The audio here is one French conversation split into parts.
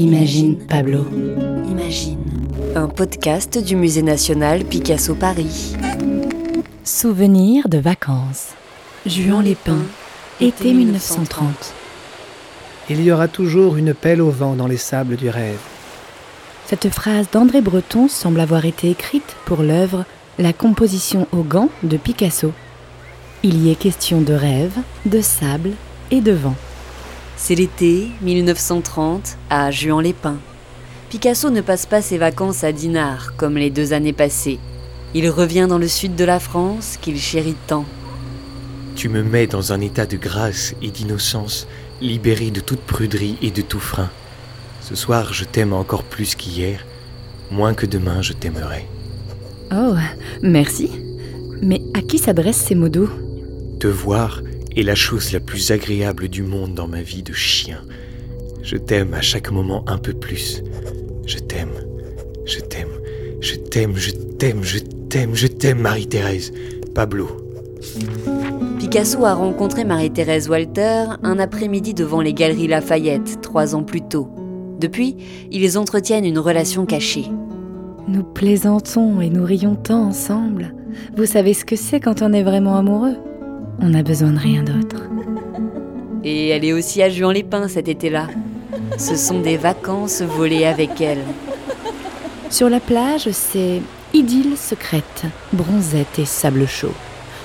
Imagine Pablo. Imagine. Un podcast du Musée national Picasso Paris. Souvenirs de vacances. Juan Lépin, été 1930. Il y aura toujours une pelle au vent dans les sables du rêve. Cette phrase d'André Breton semble avoir été écrite pour l'œuvre La composition au gant de Picasso. Il y est question de rêve, de sable et de vent. C'est l'été 1930 à Juan-les-Pins. Picasso ne passe pas ses vacances à Dinard comme les deux années passées. Il revient dans le sud de la France qu'il chérit tant. Tu me mets dans un état de grâce et d'innocence, libéré de toute pruderie et de tout frein. Ce soir, je t'aime encore plus qu'hier, moins que demain je t'aimerai. Oh, merci. Mais à qui s'adressent ces mots doux? Te voir est la chose la plus agréable du monde dans ma vie de chien. Je t'aime à chaque moment un peu plus. Je t'aime, je t'aime, je t'aime, je t'aime, je t'aime, je t'aime, Marie-Thérèse. Pablo. Picasso a rencontré Marie-Thérèse Walter un après-midi devant les Galeries Lafayette, trois ans plus tôt. Depuis, ils entretiennent une relation cachée. Nous plaisantons et nous rions tant ensemble. Vous savez ce que c'est quand on est vraiment amoureux? On n'a besoin de rien d'autre. Et elle est aussi à Juan-les-Pins cet été-là. Ce sont des vacances volées avec elle. Sur la plage, c'est idylle secrète, bronzette et sable chaud,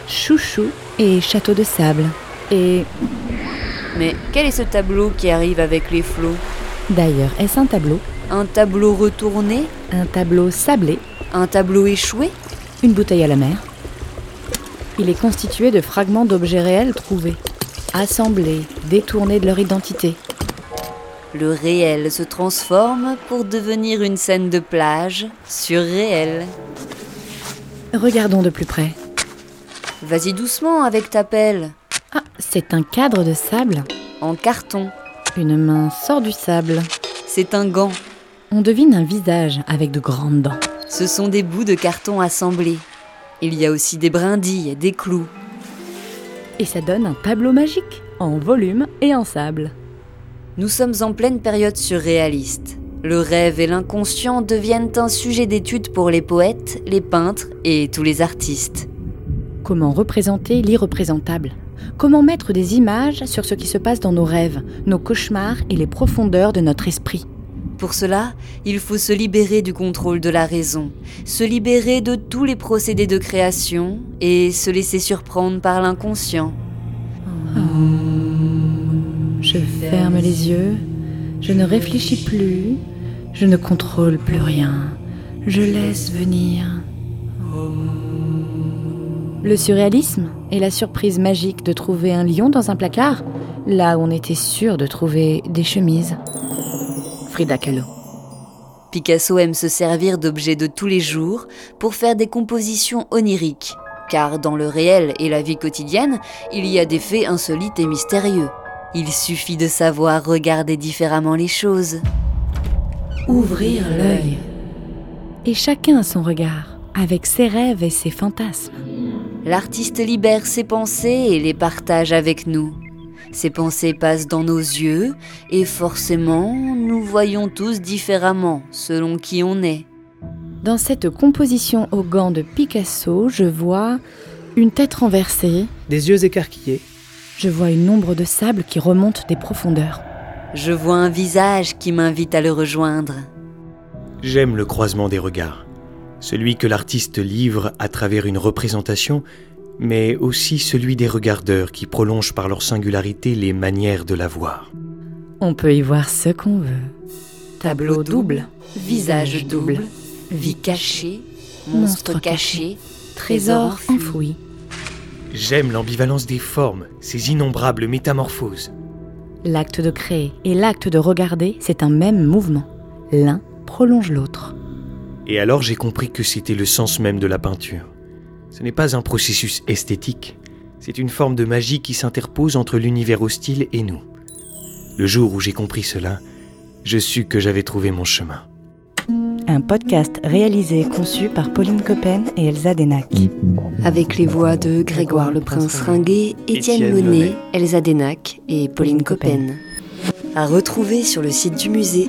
chouchou et château de sable. Et Mais quel est ce tableau qui arrive avec les flots? d'ailleurs, est-ce un tableau? Un tableau retourné? Un tableau sablé? Un tableau échoué? Une bouteille à la mer? Il est constitué de fragments d'objets réels trouvés, assemblés, détournés de leur identité. Le réel se transforme pour devenir une scène de plage surréelle. Regardons de plus près. Vas-y doucement avec ta pelle. Ah, c'est un cadre de sable. En carton. Une main sort du sable. C'est un gant. On devine un visage avec de grandes dents. Ce sont des bouts de carton assemblés. Il y a aussi des brindilles, des clous. Et ça donne un tableau magique, en volume et en sable. Nous sommes en pleine période surréaliste. Le rêve et l'inconscient deviennent un sujet d'étude pour les poètes, les peintres et tous les artistes. Comment représenter l'irreprésentable? Comment mettre des images sur ce qui se passe dans nos rêves, nos cauchemars et les profondeurs de notre esprit? Pour cela, il faut se libérer du contrôle de la raison, se libérer de tous les procédés de création et se laisser surprendre par l'inconscient. Je ferme les yeux, je ne réfléchis plus, je ne contrôle plus rien, je laisse venir. Le surréalisme est la surprise magique de trouver un lion dans un placard, là où on était sûr de trouver des chemises. Frida Kahlo. Picasso aime se servir d'objets de tous les jours pour faire des compositions oniriques, car dans le réel et la vie quotidienne, il y a des faits insolites et mystérieux. Il suffit de savoir regarder différemment les choses. Ouvrir l'œil. Et chacun a son regard, avec ses rêves et ses fantasmes. L'artiste libère ses pensées et les partage avec nous. Ces pensées passent dans nos yeux et forcément, nous voyons tous différemment selon qui on est. Dans cette composition au gant de Picasso, je vois une tête renversée, Des yeux écarquillés, je vois une ombre de sable qui remonte des profondeurs. Je vois un visage qui m'invite à le rejoindre. J'aime le croisement des regards. Celui que l'artiste livre à travers une représentation, mais aussi celui des regardeurs qui prolongent par leur singularité les manières de la voir. On peut y voir ce qu'on veut. Tableau double, visage double, vie cachée, monstre caché, trésor enfoui. J'aime l'ambivalence des formes, ces innombrables métamorphoses. L'acte de créer et l'acte de regarder, c'est un même mouvement. L'un prolonge l'autre. Et alors j'ai compris que c'était le sens même de la peinture. Ce n'est pas un processus esthétique, c'est une forme de magie qui s'interpose entre l'univers hostile et nous. Le jour où j'ai compris cela, je sus que j'avais trouvé mon chemin. Un podcast réalisé et conçu par Pauline Coppen et Elsa Denac. Avec les voix de Grégoire le Prince Ringuet, Étienne Monet. Elsa Denac et Pauline Coppen. À retrouver sur le site du musée